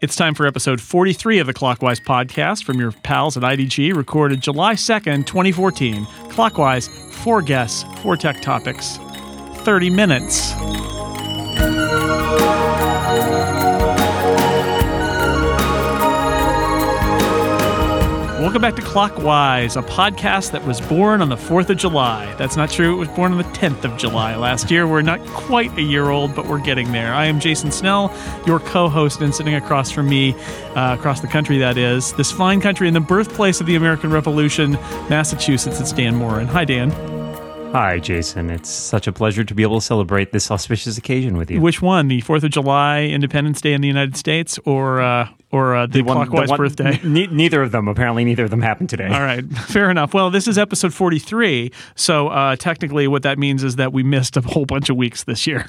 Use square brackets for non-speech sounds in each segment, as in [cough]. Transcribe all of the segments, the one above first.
It's time for episode 43 of the Clockwise podcast from your pals at IDG, recorded July 2nd, 2014. Clockwise, four guests, four tech topics, 30 minutes. Welcome back to Clockwise, a podcast that was born on the 4th of July. That's not true. It was born on the 10th of July last year. We're not quite a year old, but we're getting there. I am Jason Snell, your co host, and sitting across from me, uh, across the country, that is, this fine country and the birthplace of the American Revolution, Massachusetts. It's Dan Moren. Hi, Dan. Hi, Jason. It's such a pleasure to be able to celebrate this auspicious occasion with you. Which one? The 4th of July, Independence Day in the United States, or uh, or uh, the, one- clockwise the one- birthday? ne- neither of them. Apparently, neither of them happened today. All right, fair enough. Well, this is episode 43, so uh, technically what that means is that we missed a whole bunch of weeks this year.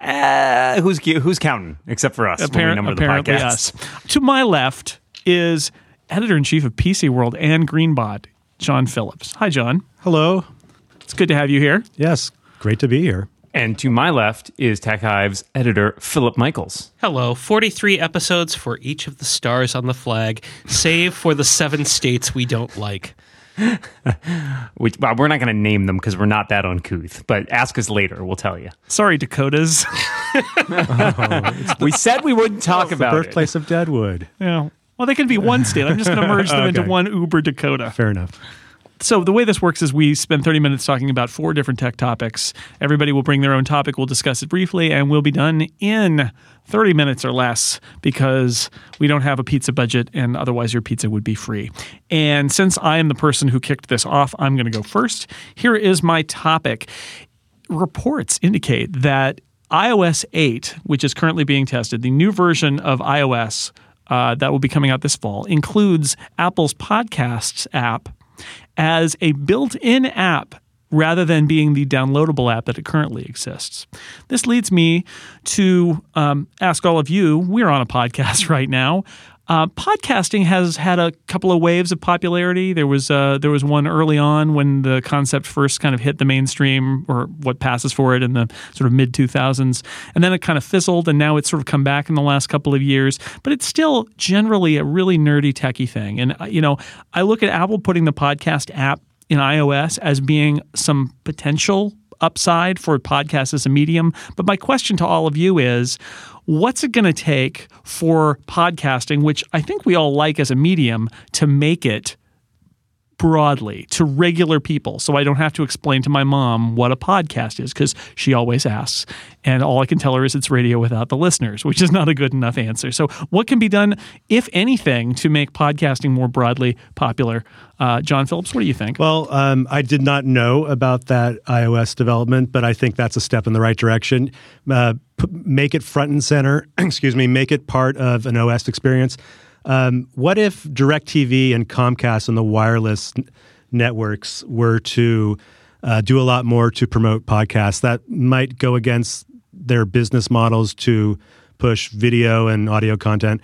Uh, who's who's counting except for us? when we number apparently podcasts? us. To my left is editor-in-chief of PC World and Greenbot, Jon Phillips. Hi, Jon. Hello. It's good to have you here. Yes, great to be here. And to my left is TechHive's editor Philip Michaels. Hello, 43 episodes for each of the stars on the flag, save for the seven states we don't like. [laughs] Which well, we're not going to name them because we're not that uncouth. But ask us later; we'll tell you. Sorry, Dakotas. [laughs] Oh, we said we wouldn't talk about it. Birthplace of Deadwood. yeah. Well, they can be one state. I'm just going to merge them [laughs] into one Uber Dakota. Fair enough. So the way this works is we spend 30 minutes talking about four different tech topics. Everybody will bring their own topic. We'll discuss it briefly, and we'll be done in 30 minutes or less because we don't have a pizza budget, and otherwise your pizza would be free. And since I am the person who kicked this off, I'm going to go first. Here is my topic. Reports indicate that iOS 8, which is currently being tested, the new version of iOS uh, that will be coming out this fall, includes Apple's Podcasts app as a built in app rather than being the downloadable app that it currently exists. This leads me to um, ask all of you we're on a podcast [laughs] right now. Uh, podcasting has had a couple of waves of popularity. There was uh, there was one early on when the concept first kind of hit the mainstream, or what passes for it in the sort of mid 2000s, and then it kind of fizzled, and now it's sort of come back in the last couple of years. But it's still generally a really nerdy, techie thing. And uh, you know, I look at Apple putting the podcast app in iOS as being some potential upside for podcasts as a medium. But my question to all of you is what's it going to take for podcasting, which I think we all like as a medium, to make it broadly to regular people so I don't have to explain to my mom what a podcast is because she always asks. And all I can tell her is it's radio without the listeners, which is not a good enough answer. So, what can be done, if anything, to make podcasting more broadly popular? Uh, Jon Phillips, what do you think? Well, um, I did not know about that iOS development, but I think that's a step in the right direction. Uh, p- make it front and center, [clears throat] excuse me, make it part of an OS experience. Um, what if DirecTV and Comcast and the wireless n- networks were to uh, do a lot more to promote podcasts? That might go against their business models to push video and audio content.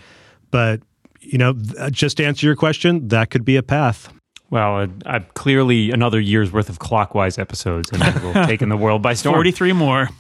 But, you know, th- just to answer your question, that could be a path. Well, uh, uh, clearly another year's worth of clockwise episodes, and it will taken the world by storm. 43 more,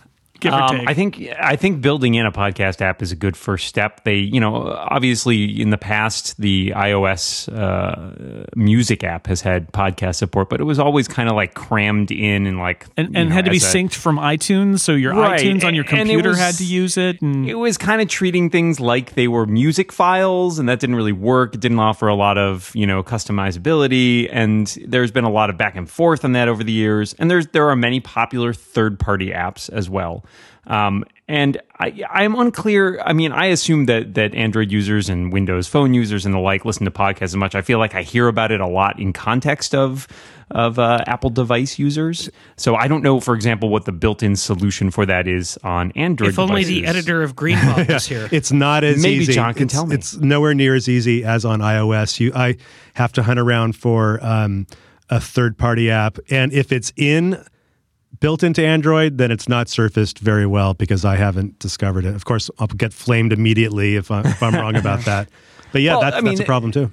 give or Um, take. I think I think building in a podcast app is a good first step. They, you know, obviously in the past the iOS uh, music app has had podcast support, but it was always kind of like crammed in and like and, and know, had to be a- synced from iTunes, so your Right, iTunes on your computer was- had to use it. And It was kind of treating things like they were music files, and that didn't really work. It didn't offer a lot of you know customizability, and there's been a lot of back and forth on that over the years. And there's there are many popular third party apps as well. Um, and I, I'm unclear. I mean, I assume that that Android users and Windows Phone users and the like listen to podcasts as much. I feel like I hear about it a lot in context of of uh, Apple device users. So I don't know, for example, what the built-in solution for that is on Android. If only the editor of [laughs] Greenbot was here. It's not as easy. Maybe easy. Jon can it's, tell me. It's nowhere near as easy as on iOS. You, I have to hunt around for um, a third-party app, and if it's in built into Android, then it's not surfaced very well because I haven't discovered it. Of course, I'll get flamed immediately if, I, if I'm wrong about that. But yeah, [laughs] Well, that's, I mean, that's a problem too.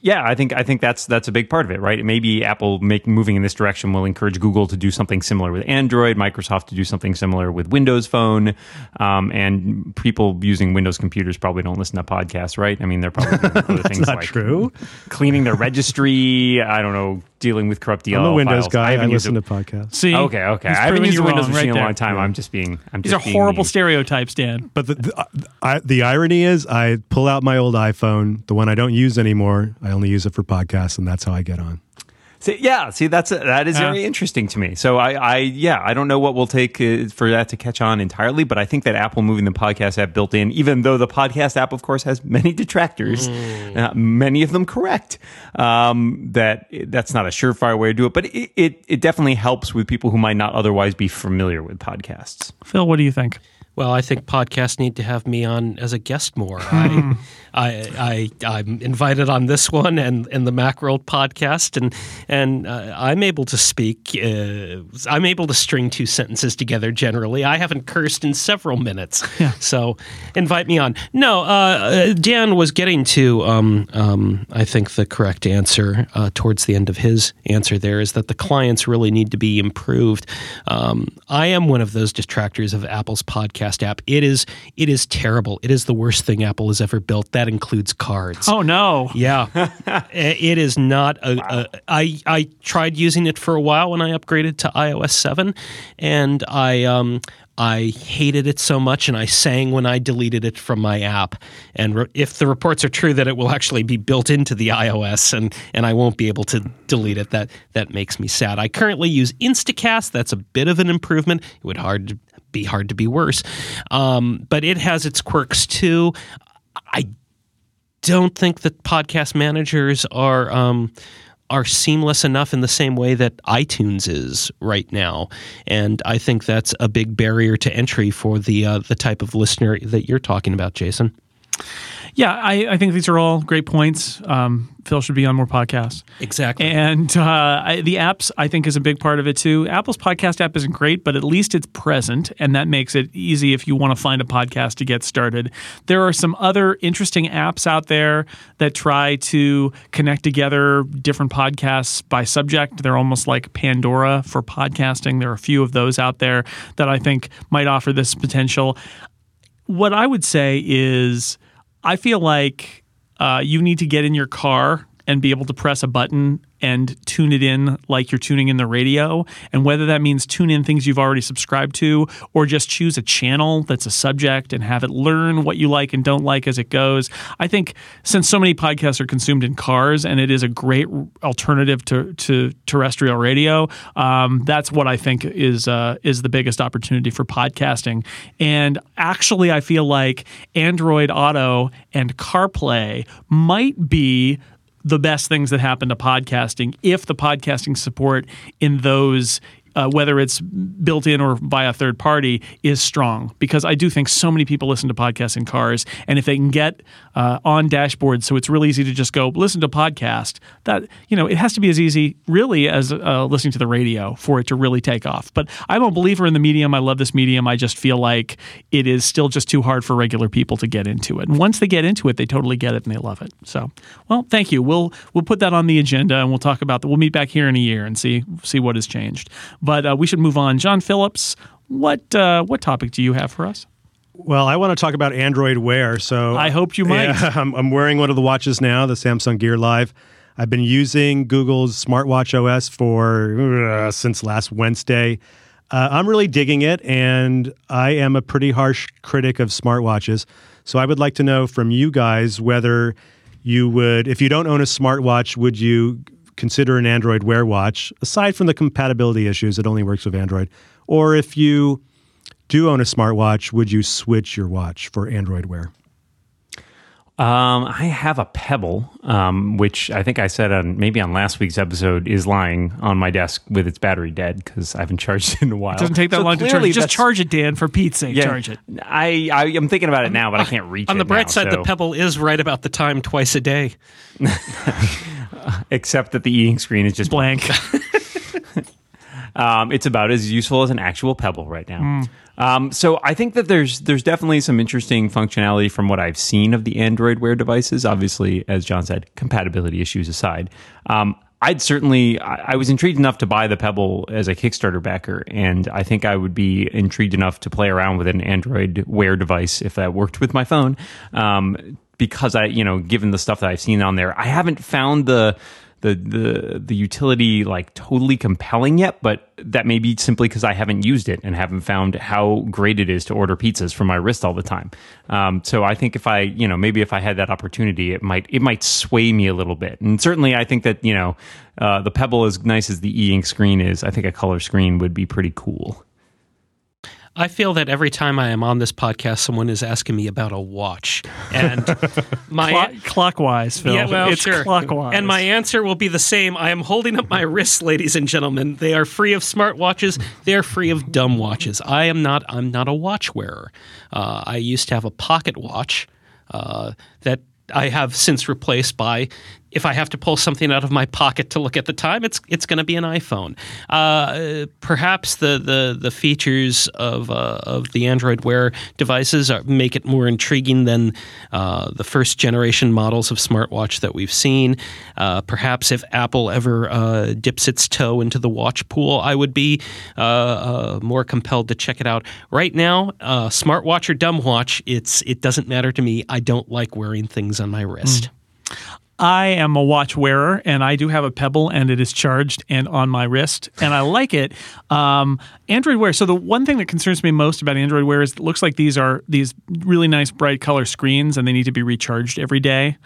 Yeah, I think I think that's that's a big part of it, right? Maybe Apple make moving in this direction will encourage Google to do something similar with Android, Microsoft to do something similar with Windows Phone, um, and people using Windows computers probably don't listen to podcasts, right? I mean, they're probably doing [laughs] other things not like true. cleaning their registry. I don't know, dealing with corrupt DLL I'm a Windows files. guy. I, haven't used listen a- to podcasts. See, Okay, okay. I haven't proving used a Windows wrong machine right in a long there. time. I'm just being. I'm These just are being horrible mean. stereotypes, Dan. But the, the, I, the irony is, I pull out my old iPhone, the one I don't use anymore. I only use it for podcasts, and that's how I get on. See, yeah, see, that's that is Yeah. very interesting to me. So I, I, yeah, I don't know what will take uh, for that to catch on entirely, but I think that Apple moving the podcast app built in, even though the podcast app, of course, has many [laughs] detractors, uh, many of them correct. Um, that that's not a surefire way to do it, but it, it it definitely helps with people who might not otherwise be familiar with podcasts. Phil, what do you think? Well, I think podcasts need to have me on as a guest more. [laughs] I, I, I, I'm invited on this one and, and the Macworld podcast, and and uh, I'm able to speak. Uh, I'm able to string two sentences together. Generally, I haven't cursed in several minutes. [laughs] Yeah. So, invite me on. No, uh, uh, Dan was getting to. Um, um, I think the correct answer uh, towards the end of his answer there is that the clients really need to be improved. Um, I am one of those detractors of Apple's podcast app. It is it is terrible. It is the worst thing Apple has ever built. That includes cards. Oh no. Yeah, [laughs] it is not a, a. I I tried using it for a while when I upgraded to iOS seven, and I um I hated it so much, and I sang when I deleted it from my app. And re- if the reports are true that it will actually be built into the iOS, and and I won't be able to delete it, that that makes me sad. I currently use Instacast. That's a bit of an improvement. It would hard to be hard to be worse, um, but it has its quirks too. I don't think that podcast managers are um, are seamless enough in the same way that iTunes is right now, and I think that's a big barrier to entry for the uh, the type of listener that you're talking about, Jason. Yeah, I, I think these are all great points. Um, Phil should be on more podcasts. Exactly. And uh, I, the apps, I think, is a big part of it too. Apple's podcast app isn't great, but at least it's present, and that makes it easy if you want to find a podcast to get started. There are some other interesting apps out there that try to connect together different podcasts by subject. They're almost like Pandora for podcasting. There are a few of those out there that I think might offer this potential. What I would say is, I feel like uh, you need to get in your car and be able to press a button and tune it in like you're tuning in the radio. And whether that means tune in things you've already subscribed to or just choose a channel that's a subject and have it learn what you like and don't like as it goes. I think since so many podcasts are consumed in cars and it is a great alternative to, to terrestrial radio, um, that's what I think is uh, is the biggest opportunity for podcasting. And actually, I feel like Android Auto and CarPlay might be the best things that happen to podcasting if the podcasting support in those uh, whether it's built in or by a third party is strong. Because I do think so many people listen to podcasts in cars and if they can get uh, on dashboards so it's really easy to just go listen to podcast that you know it has to be as easy really as uh, listening to the radio for it to really take off. But I'm a believer in the medium. I love this medium. I just feel like it is still just too hard for regular people to get into it. And once they get into it they totally get it and they love it. So well thank you. We'll we'll put that on the agenda and we'll talk about that. We'll meet back here in a year and see see what has changed but uh, we should move on Jon Phillips what uh, what topic do you have for us Well, I want to talk about Android Wear. So I hoped you might. Yeah, [laughs] I'm, I'm wearing one of the watches now, the Samsung Gear Live. I've been using Google's smartwatch OS for uh, since last Wednesday. Uh, I'm really digging it, and I am a pretty harsh critic of smartwatches. So I would like to know from you guys whether you would, if you don't own a smartwatch, would you consider an Android Wear watch? Aside from the compatibility issues, it only works with Android. Or if you do own a smartwatch, would you switch your watch for Android Wear? Um, I have a Pebble, um, which I think I said on maybe on last week's episode is lying on my desk with its battery dead because I haven't charged it in a while. it doesn't take that So long to clearly charge just charge it Dan for Pete's sake Yeah, charge it I, I am thinking about it now, but I can't reach it. On it the bright now, side, so- the Pebble is right about the time twice a day. [laughs] except that the e-ink screen is just blank [laughs] Um, it's about as useful as an actual Pebble right now. Um, so I think that there's there's definitely some interesting functionality from what I've seen of the Android Wear devices. Obviously, as Jon said, compatibility issues aside. Um, I'd certainly, I, was intrigued enough to buy the Pebble as a Kickstarter backer, and I think I would be intrigued enough to play around with an Android Wear device if that worked with my phone. Um, because I, you know, given the stuff that I've seen on there, I haven't found the the the the utility like totally compelling yet, but that may be simply because I haven't used it and haven't found how great it is to order pizzas from my wrist all the time. Um, so I think if I you know maybe if I had that opportunity, it might it might sway me a little bit. And certainly I think that you know uh, the Pebble as nice as the e ink screen is, I think a color screen would be pretty cool. I feel that every time I am on this podcast, someone is asking me about a watch, and [laughs] my Clock, clockwise, Phil. yeah, well, it's sure. clockwise. And my answer will be the same. I am holding up my wrists, ladies and gentlemen. They are free of smartwatches. They are free of dumb watches. I am not. I'm not a watch wearer. Uh, I used to have a pocket watch uh, that I have since replaced by. If I have to pull something out of my pocket to look at the time, it's it's going to be an iPhone. Uh, perhaps the, the the features of uh, of the Android Wear devices are, make it more intriguing than uh, the first generation models of smartwatch that we've seen. Uh, perhaps if Apple ever uh, dips its toe into the watch pool, I would be uh, more compelled to check it out. Right now, smartwatch or dumb watch, it's it doesn't matter to me. I don't like wearing things on my wrist. I am a watch wearer, and I do have a Pebble, and it is charged and on my wrist, and I like it. Um, Android Wear. So the one thing that concerns me most about Android Wear is it looks like these are these really nice bright color screens, and they need to be recharged every day.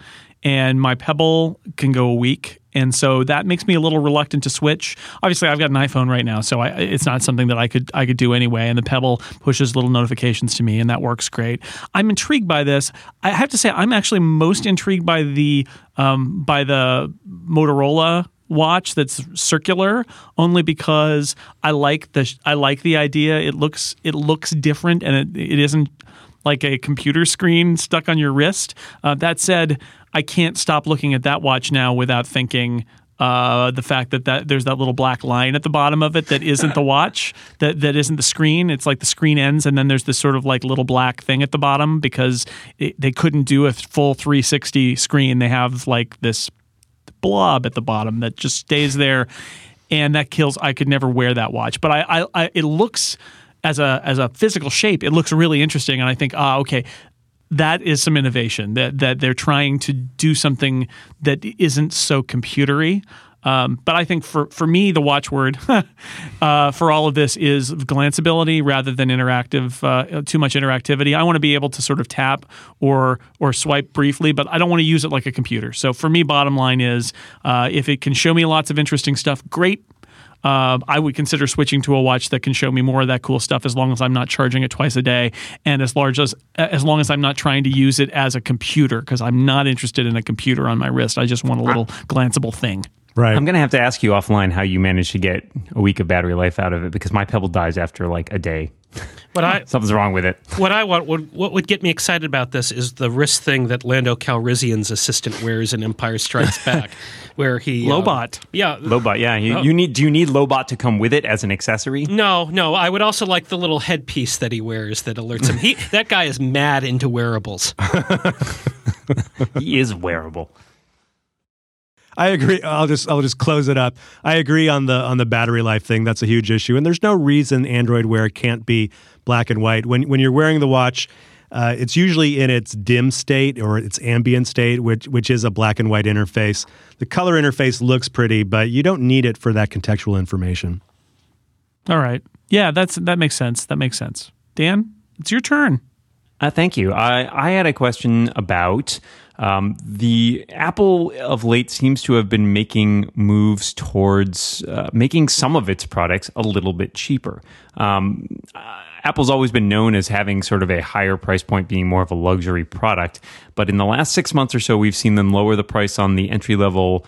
And my Pebble can go a week, and so that makes me a little reluctant to switch. Obviously, I've got an iPhone right now, so I, it's not something that I could I could do anyway. And the Pebble pushes little notifications to me, and that works great. I'm intrigued by this. I have to say, I'm actually most intrigued by the um, by the Motorola watch that's circular only because I like the I like the idea. It looks it looks different and it, it isn't like a computer screen stuck on your wrist. Uh, that said, I can't stop looking at that watch now without thinking uh, the fact that, that there's that little black line at the bottom of it that isn't the watch, [laughs] that that isn't the screen. It's like the screen ends, and then there's this sort of like little black thing at the bottom because it, they couldn't do a full 360 screen. They have like this blob at the bottom that just stays there, and that kills. I could never wear that watch, but I, I, I it looks as a as a physical shape, it looks really interesting, and I think, ah, okay, that is some innovation that that they're trying to do something that isn't so computery. Um, but I think for, for me, the watchword [laughs] uh, for all of this is glanceability rather than interactive, uh, too much interactivity. I want to be able to sort of tap or or swipe briefly, but I don't want to use it like a computer. So for me, bottom line is uh, if it can show me lots of interesting stuff, great. Uh, I would consider switching to a watch that can show me more of that cool stuff as long as I'm not charging it twice a day, and as large as as long as I'm not trying to use it as a computer because I'm not interested in a computer on my wrist. I just want a little glanceable thing. Right. I'm going to have to ask you offline how you managed to get a week of battery life out of it because my Pebble dies after like a day. What I [laughs] Something's wrong with it. what I want what, what would get me excited about this is the wrist thing that Lando Calrissian's assistant wears in Empire Strikes Back, [laughs] where he uh, Lobot. yeah. Lobot, yeah. Oh. You, you need. Do you need Lobot to come with it as an accessory? No, no. I would also like the little headpiece that he wears that alerts him. He [laughs] that guy is mad into wearables. he is wearable. I agree. I'll just I'll just close it up. I agree on the on the battery life thing. That's a huge issue, and there's no reason Android Wear can't be black and white. When when you're wearing the watch, uh, it's usually in its dim state or its ambient state, which which is a black and white interface. The color interface looks pretty, but you don't need it for that contextual information. All right. Yeah, that's that makes sense. That makes sense. Dan, it's your turn. Uh, thank you. I, I had a question about um, the Apple of late seems to have been making moves towards uh, making some of its products a little bit cheaper. Um, uh, Apple's always been known as having sort of a higher price point, being more of a luxury product. But in the last six months or so, we've seen them lower the price on the entry level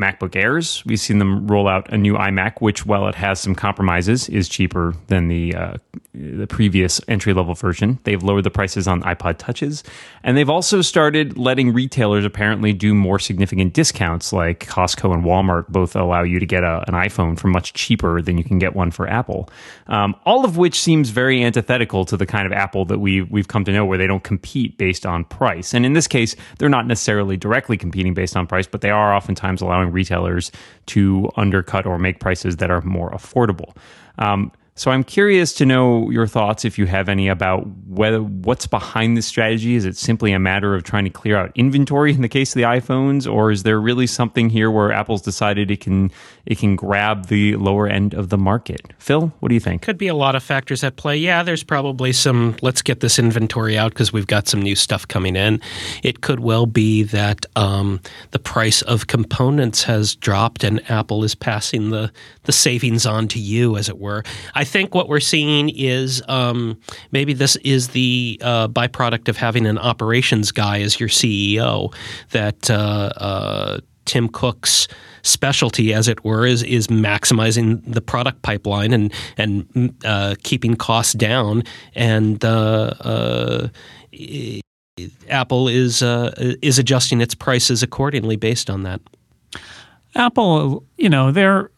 MacBook Airs. We've seen them roll out a new iMac, which, while it has some compromises, is cheaper than the uh, the previous entry level version. They've lowered the prices on iPod Touches, and they've also started letting retailers apparently do more significant discounts, like Costco and Walmart both allow you to get a, an iPhone for much cheaper than you can get one for Apple. Um, all of which seems very antithetical to the kind of Apple that we we've come to know, where they don't compete based on price. And in this case, they're not necessarily directly competing based on price, but they are oftentimes allowing retailers to undercut or make prices that are more affordable. Um, so I'm curious to know your thoughts, if you have any, about whether what's behind this strategy. Is it simply a matter of trying to clear out inventory in the case of the iPhones, or is there really something here where Apple's decided it can it can grab the lower end of the market? Phil, what do you think? Could be a lot of factors at play. Yeah, there's probably some. Let's get this inventory out because we've got some new stuff coming in. It could well be that um, the price of components has dropped and Apple is passing the the savings on to you, as it were. I think what we're seeing is um, maybe this is the uh, byproduct of having an operations guy as your CEO. That uh, uh, Tim Cook's specialty, as it were, is is maximizing the product pipeline and and uh, keeping costs down. And uh, uh, Apple is is adjusting its prices accordingly based on that. Apple, you know, they're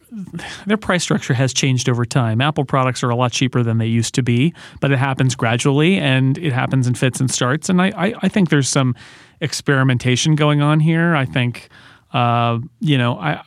their price structure has changed over time. Apple products are a lot cheaper than they used to be, but it happens gradually and it happens in fits and starts. And I, I, I think there's some experimentation going on here. I think, uh, you know, I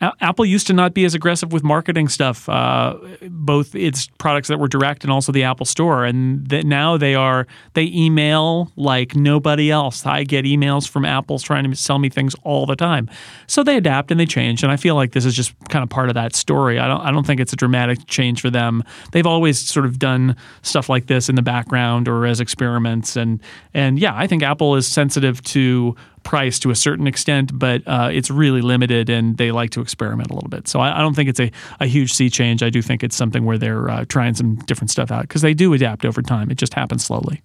Apple used to not be as aggressive with marketing stuff, uh, both its products that were direct and also the Apple Store. And that now they are they email like nobody else. I get emails from Apple's trying to sell me things all the time. So they adapt and they change. And I feel like this is just kind of part of that story. I don't I don't think it's a dramatic change for them. They've always sort of done stuff like this in the background or as experiments. And and yeah, I think Apple is sensitive to price to a certain extent, but uh, it's really limited and they like to experiment a little bit. So I, I, don't think it's a, a huge sea change. I do think it's something where they're uh, trying some different stuff out because they do adapt over time. It just happens slowly.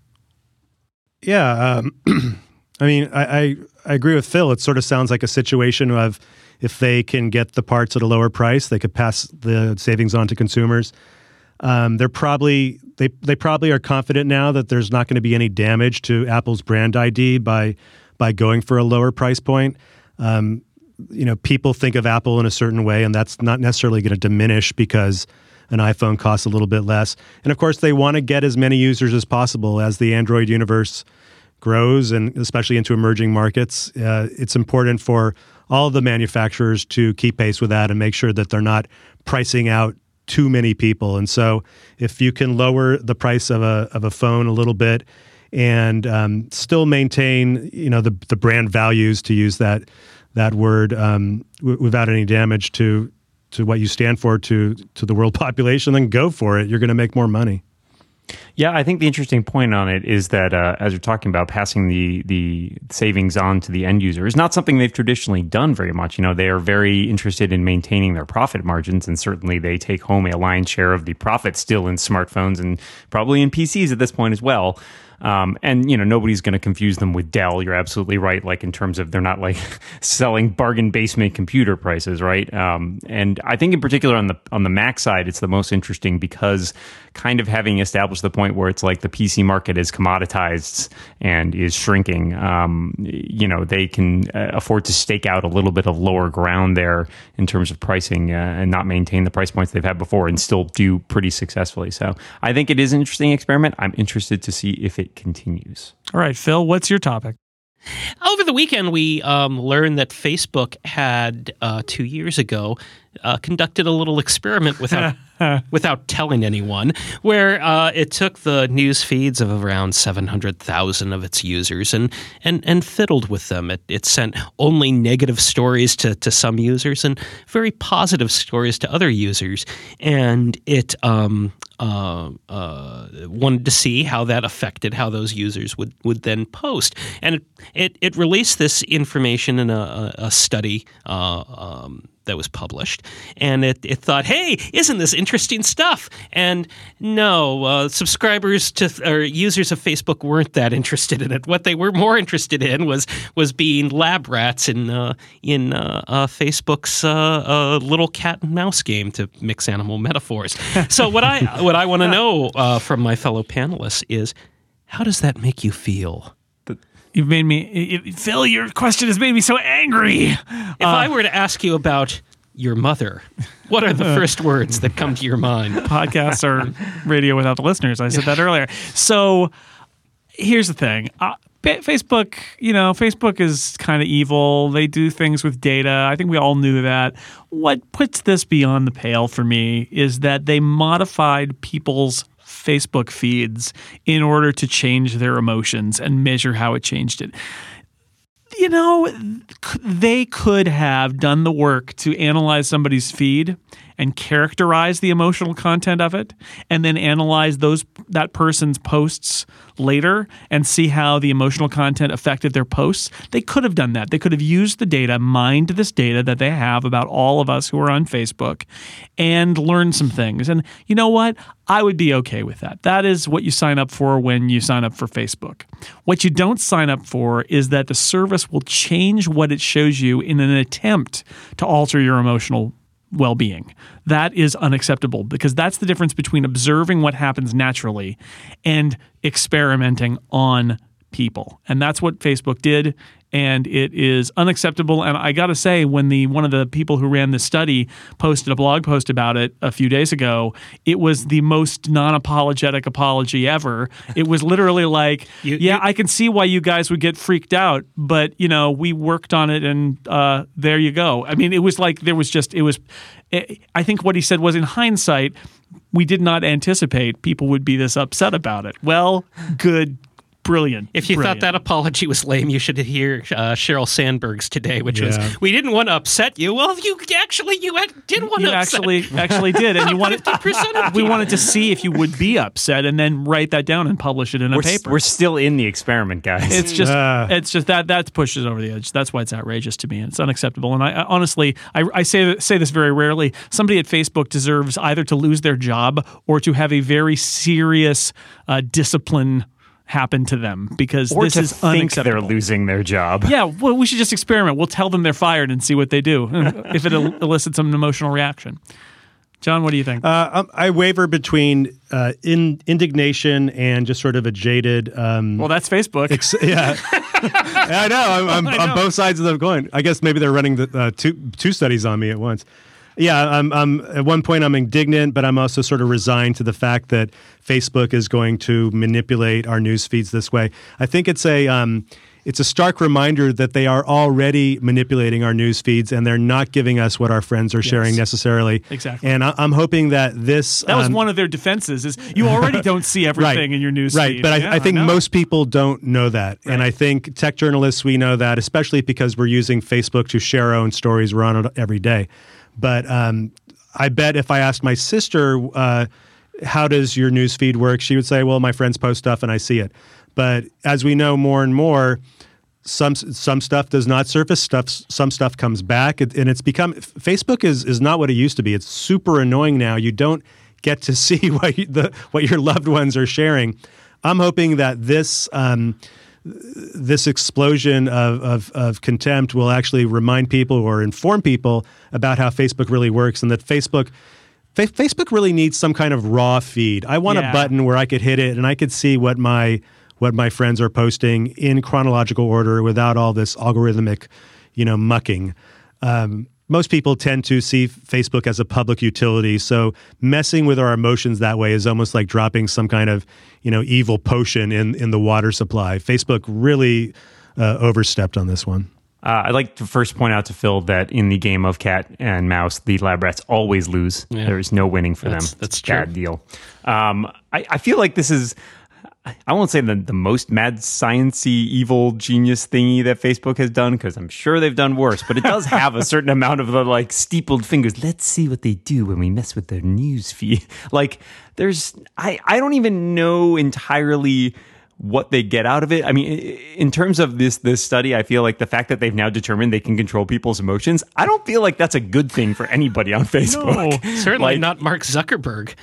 Yeah. Um, [clears throat] I mean, I, I, I agree with Phil. It sort of sounds like a situation of if they can get the parts at a lower price, they could pass the savings on to consumers. Um, they're probably they they probably are confident now that there's not going to be any damage to Apple's brand ID by by going for a lower price point. Um, you know, people think of Apple in a certain way, and that's not necessarily going to diminish because an iPhone costs a little bit less. And of course, they want to get as many users as possible as the Android universe grows, and especially into emerging markets. Uh, it's important for all the manufacturers to keep pace with that and make sure that they're not pricing out too many people. And so, if you can lower the price of a of a phone a little bit and um, still maintain you know the the brand values to use that that word um, w- without any damage to to what you stand for to to the world [laughs] population, then go for it. You're going to make more money. Yeah, I think the interesting point on it is that uh, as you're talking about passing the the savings on to the end user is not something they've traditionally done very much. You know, they are very interested in maintaining their profit margins, and certainly they take home a lion's share of the profit still in smartphones and probably in PCs at this point as well. Um, and you know nobody's going to confuse them with Dell. You're absolutely right. Like in terms of they're not like [laughs] selling bargain basement computer prices, right? Um, and I think in particular on the on the Mac side, it's the most interesting because kind of having established the point where it's like the PC market is commoditized and is shrinking. Um, you know they can uh, afford to stake out a little bit of lower ground there in terms of pricing uh, and not maintain the price points they've had before and still do pretty successfully. So I think it is an interesting experiment. I'm interested to see if it continues. All right, Phil, what's your topic? Over the weekend, we um, learned that Facebook had uh, two years ago uh, conducted a little experiment without [laughs] [laughs] without telling anyone, where uh, it took the news feeds of around seven hundred thousand of its users and and and fiddled with them. It, it sent only negative stories to to some users and very positive stories to other users, and it um, uh, uh, wanted to see how that affected how those users would, would then post. And it, it, it released this information in a, a study uh, um, that was published, and it, it thought, "Hey, isn't this interesting stuff?" And no, uh, subscribers to or users of Facebook weren't that interested in it. What they were more interested in was was being lab rats in uh, in uh, uh, Facebook's uh, uh, little cat and mouse game to mix animal metaphors. [laughs] so what I what I want to know uh, from my fellow panelists is, how does that make you feel? You've made me, it, Phil. Your question has made me so angry. If I were to ask you about your mother, what are the [laughs] first words that come to your mind? podcasts are radio without the listeners. I said that [laughs] earlier. So here's the thing. Uh, Facebook, you know, Facebook is kind of evil. They do things with data. I think we all knew that. What puts this beyond the pale for me is that they modified people's Facebook feeds in order to change their emotions and measure how it changed it. You know, they could have done the work to analyze somebody's feed and characterize the emotional content of it and then analyze those that person's posts later and see how the emotional content affected their posts. They could have done that. They could have used the data, mined this data that they have about all of us who are on Facebook and learned some things. And you know what? I would be okay with that. That is what you sign up for when you sign up for Facebook. What you don't sign up for is that the service will change what it shows you in an attempt to alter your emotional well being. That is unacceptable because that's the difference between observing what happens naturally and experimenting on people. And that's what Facebook did. And it is unacceptable. And I got to say, when the one of the people who ran this study posted a blog post about it a few days ago, it was the most non-apologetic apology ever. It was literally like, [laughs] You- "Yeah, you- I can see why you guys would get freaked out, but you know, we worked on it, and uh, there you go." I mean, it was like there was just it was. eh, I think what he said was, in hindsight, we did not anticipate people would be this upset about it. Well, good, brilliant. If you brilliant. thought that apology was lame, you should hear uh, Sheryl Sandberg's today, which Yeah. was, "We didn't want to upset you." Well, you actually you did want you to upset. You actually actually did, and you [laughs] wanted of we people. wanted to see if you would be upset, and then write that down and publish it in a We're, s- paper. we're still in the experiment, guys. It's just, Ah. it's just that that pushes over the edge. That's why it's outrageous to me, and it's unacceptable. And I, I honestly, I, I say say this very rarely. Somebody at Facebook deserves either to lose their job or to have a very serious uh, discipline happen to them because or this to is think unacceptable. they're losing their job. Yeah, well, we should just experiment. We'll tell them they're fired and see what they do [laughs] if it el- elicits an emotional reaction. Jon, what do you think? Uh, um, I waver between uh, in, indignation and just sort of a jaded. Um, well, that's Facebook. ex- yeah, [laughs] I know. I'm, I'm I know. on both sides of the coin. I guess maybe they're running the uh, two two studies on me at once. Yeah, I'm, I'm. At one point, I'm indignant, but I'm also sort of resigned to the fact that Facebook is going to manipulate our news feeds this way. I think it's a. Um, it's a stark reminder that they are already manipulating our news feeds and they're not giving us what our friends are sharing Yes. necessarily. Exactly. And I, I'm hoping that this. that was um, one of their defenses. Is you already [laughs] don't see everything in your news Right, feed. but I, Yeah, I think know. most people don't know that, and I think tech journalists we know that, especially because we're using Facebook to share our own stories. We're on it every day, but um, I bet if I asked my sister, uh, "How does your news feed work?" she would say, "Well, my friends post stuff and I see it." But as we know more and more, some some stuff does not surface stuff some stuff comes back and it's become facebook is is not what it used to be it's super annoying now you don't get to [laughs] see what you, the what your loved ones are sharing i'm hoping that this um, this explosion of, of, of contempt will actually remind people or inform people about how Facebook really works and that Facebook Fa- Facebook really needs some kind of raw feed. I want Yeah. a button where I could hit it and I could see what my what my friends are posting in chronological order without all this algorithmic, you know, mucking. Um, most people tend to see Facebook as a public utility, so messing with our emotions that way is almost like dropping some kind of, you know, evil potion in in the water supply. Facebook really uh, overstepped on this one. Uh, I'd like to first point out to Phil that in the game of cat and mouse, the lab rats always lose. Yeah. There's no winning for That's- them. that's It's a Bad deal. Um, I, I feel like this is. I won't say the, the most mad sciency evil genius thingy that Facebook has done because I'm sure they've done worse, but it does [laughs] have a certain amount of the like steepled fingers. Let's see what they do when we mess with their news feed. [laughs] Like there's I I don't even know entirely what they get out of it. I mean, in terms of this this study, I feel like the fact that they've now determined they can control people's emotions, I don't feel like that's a good thing for anybody on [laughs] Facebook. No, Certainly Like- not Mark Zuckerberg.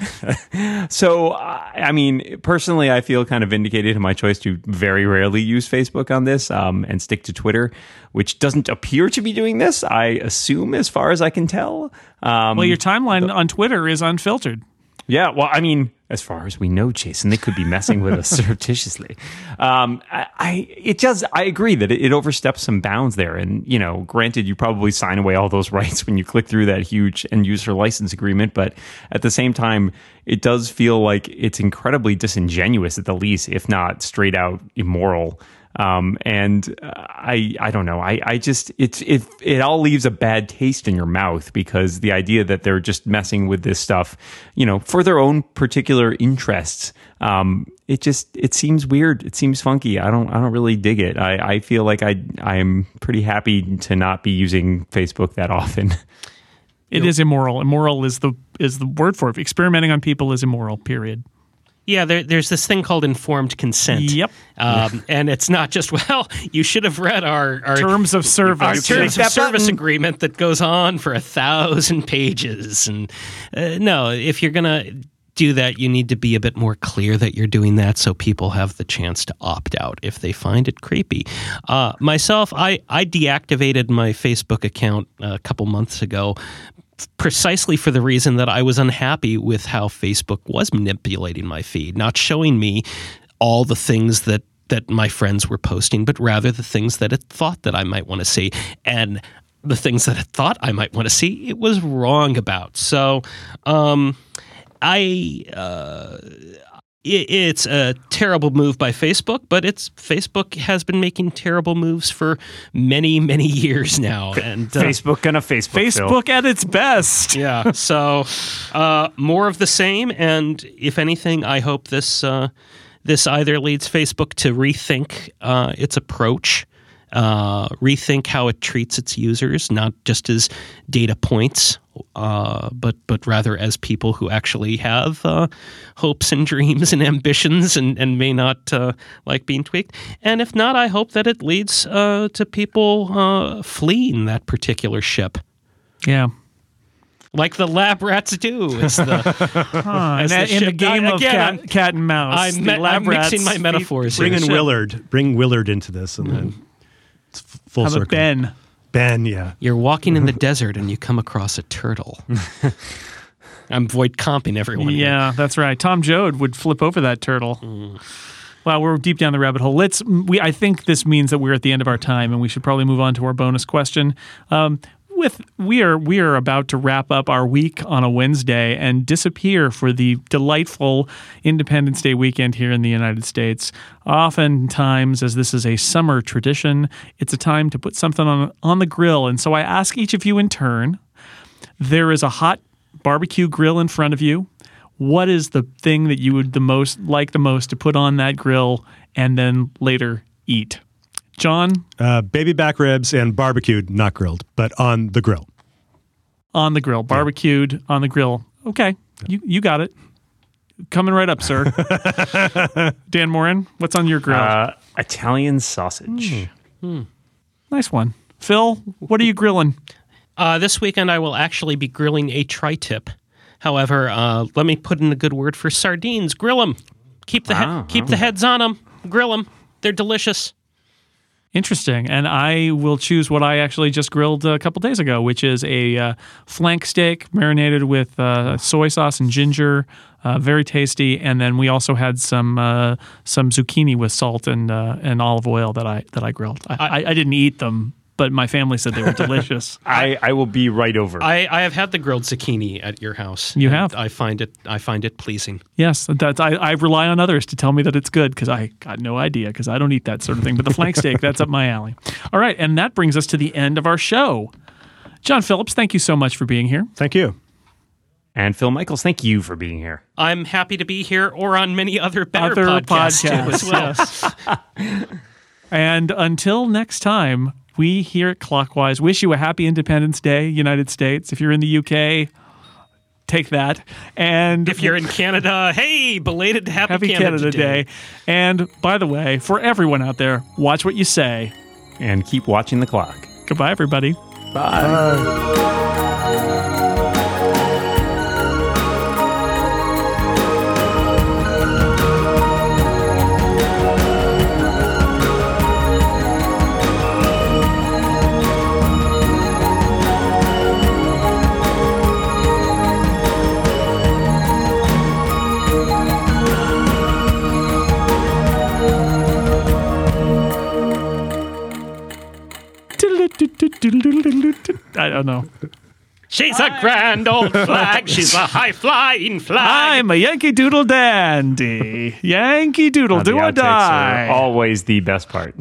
[laughs] So, I I mean, personally, I feel kind of vindicated in my choice to very rarely use Facebook on this um, and stick to Twitter, which doesn't appear to be doing this. I assume, as far as I can tell. Um, Well, your timeline on Twitter is unfiltered. Yeah, well, I mean, as far as we know, Jason, they could be messing with us [laughs] surreptitiously. Um, I, I, it does. I agree that it, it oversteps some bounds there, and you know, granted, you probably sign away all those [laughs] rights when you click through that huge end user license agreement, but at the same time, it does feel like it's incredibly disingenuous at the least, if not straight out immoral. Um, and uh, I, I don't know. I, I just, it's, it, it all leaves a bad taste in your mouth because the idea that they're just messing with this stuff, you know, for their own particular interests, um, it just, it seems weird. It seems funky. I don't, I don't really dig it. I, I feel like I, I'm pretty happy to not be using Facebook that often. [laughs] It is immoral. Immoral is the is the word for it. Experimenting on people is immoral. Period. Yeah, there, there's this thing called informed consent. Yep. Um, and it's not just, [laughs] well, you should have read our, our Terms of service. our click terms of service button. agreement that goes on for a thousand pages. And uh, no, if you're going to do that, you need to be a bit more clear that you're doing that so people have the chance to opt out if they find it creepy. Uh, myself, I, I deactivated my Facebook account a couple months ago precisely for the reason that I was unhappy with how Facebook was manipulating my feed, not showing me all the things that that my friends were posting, but rather the things that it thought that I might want to see. And the things that it thought I might want to see, it was wrong about. So um, I uh, it's a terrible move by Facebook, but it's Facebook has been making terrible moves for many, many [laughs] years now. And uh, Facebook gonna Facebook. Phil. Facebook at its best. yeah. [laughs] So uh, more of the same, and if anything, I hope this uh, this either leads Facebook to rethink uh, its approach, uh, rethink how it treats its users, not just as data points, uh, but but rather as people who actually have uh, hopes and [laughs] dreams and ambitions, and and may not uh, like being tweaked. And if not, I hope that it leads uh, to people uh, fleeing that particular ship Yeah. like the lab rats do. Is the, [laughs] Huh, As and the in the ship- game of again, cat, cat and mouse, I'm, the me- lab I'm mixing my feed- metaphors Bring here. in Willard. Bring Willard into this, and then it's f- full How circle. about Ben? Ben, yeah. You're walking in the [laughs] desert and you come across a turtle. [laughs] I'm Voight-Kampffing everyone. here. Yeah, that's right. Tom Joad would flip over that turtle. Wow, we're deep down the rabbit hole. Let's. We. I think this means that we're at the end of our time, and we should probably move on to our bonus question. Um, with we are we are about to wrap up our week on a Wednesday and disappear for the delightful Independence Day weekend here in the United States. Oftentimes, as this is a summer tradition, it's a time to put something on on the grill, and so I ask each of you in turn. There is a hot barbecue grill in front of you. What is the thing that you would the most like the most to put on that grill and then later eat? Jon, Uh, baby back ribs and barbecued, not grilled, but on the grill. on the grill, barbecued on the grill. Okay, you you got it. Coming right up, sir. [laughs] Dan Moren, what's on your grill? Uh, Italian sausage. nice one. Phil, what are you grilling? Uh, this weekend I will actually be grilling a tri-tip. However, uh, let me put in a good word for sardines. Grill them. Keep the he- Wow. keep the heads on them. Grill them. They're delicious. Interesting. And I will choose what I actually just grilled a couple days ago, which is a uh, flank steak marinated with uh, soy sauce and ginger. Uh, very tasty. And then we also had some uh, some zucchini with salt and uh, and olive oil that I that I grilled. I, I, I didn't eat them, but my family said they were [laughs] delicious. I, I will be right over. I, I have had the grilled zucchini at your house. You have? I find it I find it pleasing. yes, that's I, I rely on others to tell me that it's good because I got no idea because I don't eat that sort of thing. But the flank [laughs] steak, that's up my alley. All right, and that brings us to the end of our show. Jon Phillips, thank you so much for being here. Thank you. and Phil Michaels, thank you for being here. I'm happy to be here or on many other better Other podcasts, too as podcasts, well. [laughs] And until next time, we here at Clockwise wish you a happy Independence Day, United States. If you're in the UK, take that. And If you're in Canada, hey, belated happy, Happy Canada, Day. And by the way, for everyone out there, watch what you say. And keep watching the clock. Goodbye, everybody. I don't know. She's a grand old flag. She's a high flying flag. I'm a Yankee Doodle dandy. Yankee Doodle, do the or die. always the best part.